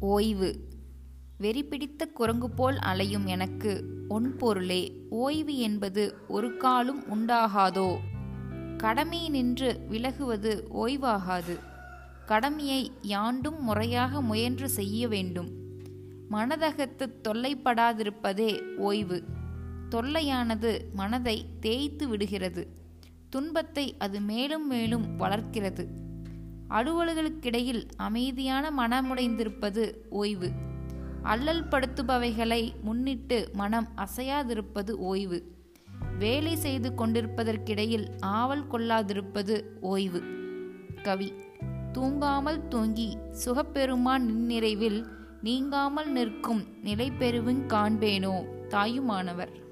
ஓய்வு. வெறிபிடித்த குரங்கு போல் அலையும் எனக்கு. ஒன் பொருளே ஓய்வு என்பது ஒரு காலும் உண்டாகாதோ? கடமையினின்று விலகுவது ஓய்வாகாது. கடமையை யாண்டும் முறையாக முயன்று செய்ய வேண்டும். மனதகத்து தொல்லைப்படாதிருப்பதே ஓய்வு. தொல்லையானது மனதை தேய்த்து விடுகிறது. துன்பத்தை அது மேலும் மேலும் வளர்க்கிறது. அலுவல்களுக்கிடையில் அமைதியான மனமுடைந்திருப்பது ஓய்வு. அல்லல் படுத்துபவைகளை முன்னிட்டு மனம் அசையாதிருப்பது ஓய்வு. வேலை செய்து கொண்டிருப்பதற்கிடையில் ஆவல் கொள்ளாதிருப்பது ஓய்வு. கவி தூங்காமல் தூங்கி சுகப்பெருமான் நின்னிறைவில் நீங்காமல் நிற்கும் நிலை காண்பேனோ தாயுமானவர்.